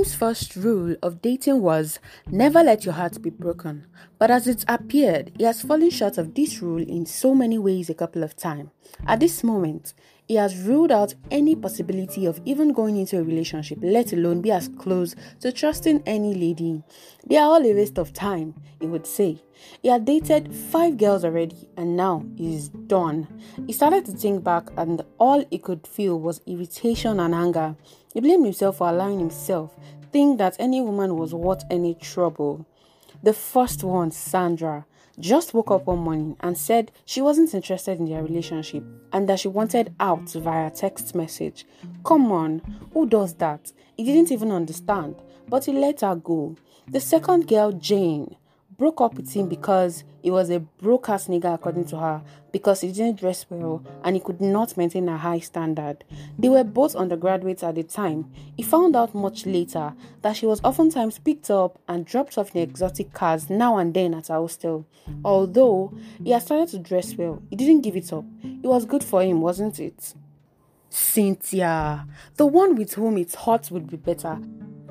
Tim's first rule of dating was never let your heart be broken. But as it appeared, he has fallen short of this rule in so many ways a couple of times. At this moment, he has ruled out any possibility of even going into a relationship, let alone be as close to trusting any lady. They are all a waste of time, he would say. He had dated five girls already and now he's done. He started to think back and all he could feel was irritation and anger. He blamed himself for allowing himself think that any woman was worth any trouble. The first one, Sandra, just woke up one morning and said she wasn't interested in their relationship and that she wanted out via text message. Come on, who does that? He didn't even understand, but he let her go. The second girl, Jane, broke up with him because he was a broke ass nigga, according to her, because he didn't dress well and he could not maintain a high standard. They were both undergraduates at the time. He found out much later that she was oftentimes picked up and dropped off in exotic cars now and then at her hostel. Although he had started to dress well, he didn't give it up. It was good for him, wasn't it? Cynthia, the one with whom his heart would be better,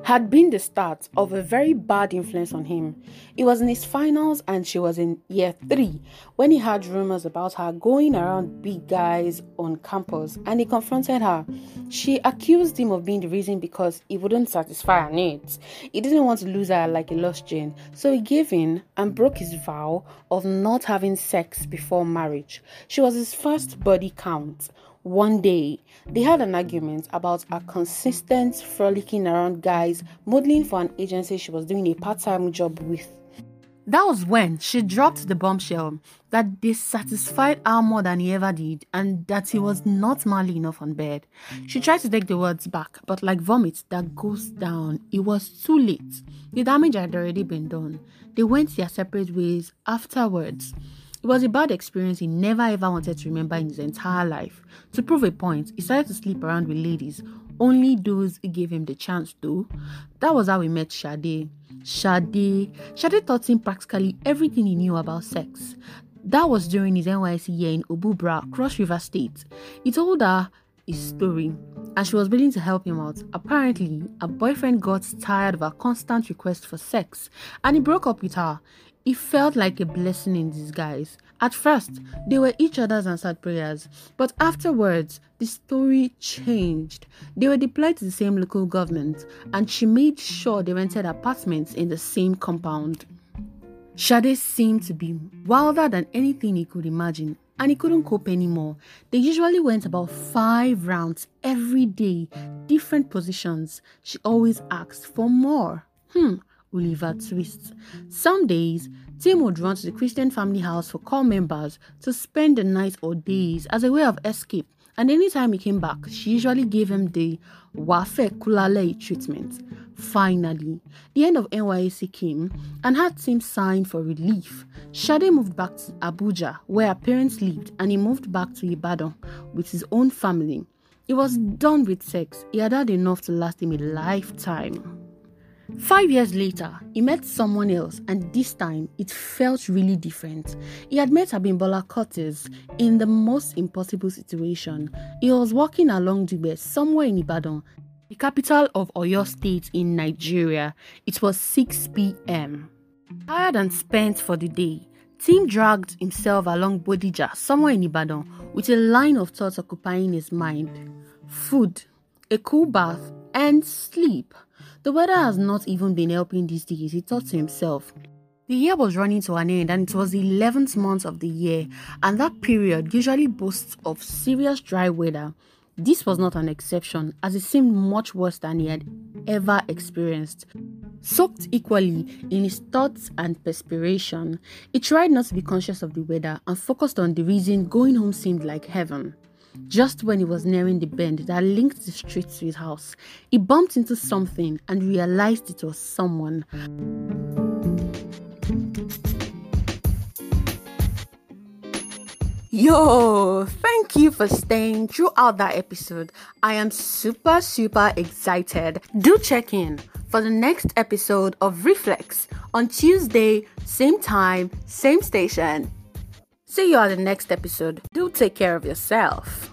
had been the start of a very bad influence on him. He was in his finals and she was in year three when he heard rumors about her going around big guys on campus and he confronted her. She accused him of being the reason because he wouldn't satisfy her needs. He didn't want to lose her like a lost Jane, so he gave in and broke his vow of not having sex before marriage. She was his first body count. One day, they had an argument about a consistent frolicking around guys modeling for an agency she was doing a part time job with. That was when she dropped the bombshell that they satisfied her more than he ever did and that he was not manly enough on bed. She tried to take the words back, but like vomit that goes down, it was too late. The damage had already been done. They went their separate ways afterwards. It was a bad experience he never ever wanted to remember in his entire life. To prove a point, he started to sleep around with ladies, only those gave him the chance though. That was how we met Sade. Sade. Sade taught him practically everything he knew about sex. That was during his NYSC year in Obubra, Cross River State. He told her his story and she was willing to help him out. Apparently, her boyfriend got tired of her constant request for sex and he broke up with her. It felt like a blessing in disguise. At first, they were each other's answered prayers, but afterwards, the story changed. They were deployed to the same local government, and she made sure they rented apartments in the same compound. Sade seemed to be wilder than anything he could imagine, and he couldn't cope anymore. They usually went about five rounds every day, different positions. She always asked for more. Hmm, Oliver Twist. Some days, Tim would run to the Christian family house for corps members to spend the night or days as a way of escape. And anytime he came back, she usually gave him the Wafe Kulale treatment. Finally, the end of NYSC came and had Tim sign for relief. Sade moved back to Abuja, where her parents lived, and he moved back to Ibadan with his own family. He was done with sex. He had had enough to last him a lifetime. Five years later, he met someone else, and this time it felt really different. He had met Abimbola Cortez in the most impossible situation. He was walking along the way somewhere in Ibadan, the capital of Oyo State in Nigeria. It was 6 p.m. Tired and spent for the day, Tim dragged himself along Bodija, somewhere in Ibadan, with a line of thoughts occupying his mind food, a cool bath, and sleep. The weather has mm. not even been helping these days, he thought to himself. The year was running to an end and it was the 11th month of the year, and that period usually boasts of serious dry weather. This was not an exception, as it seemed much worse than he had ever experienced. Soaked equally in his thoughts and perspiration, he tried not to be conscious of the weather and focused on the reason going home seemed like heaven. Just when he was nearing the bend that linked the street to his house, he bumped into something and realized it was someone. Yo, thank you for staying throughout that episode. I am super, super excited. Do check in for the next episode of Reflex on Tuesday, same time, same station. See you on the next episode. Do take care of yourself.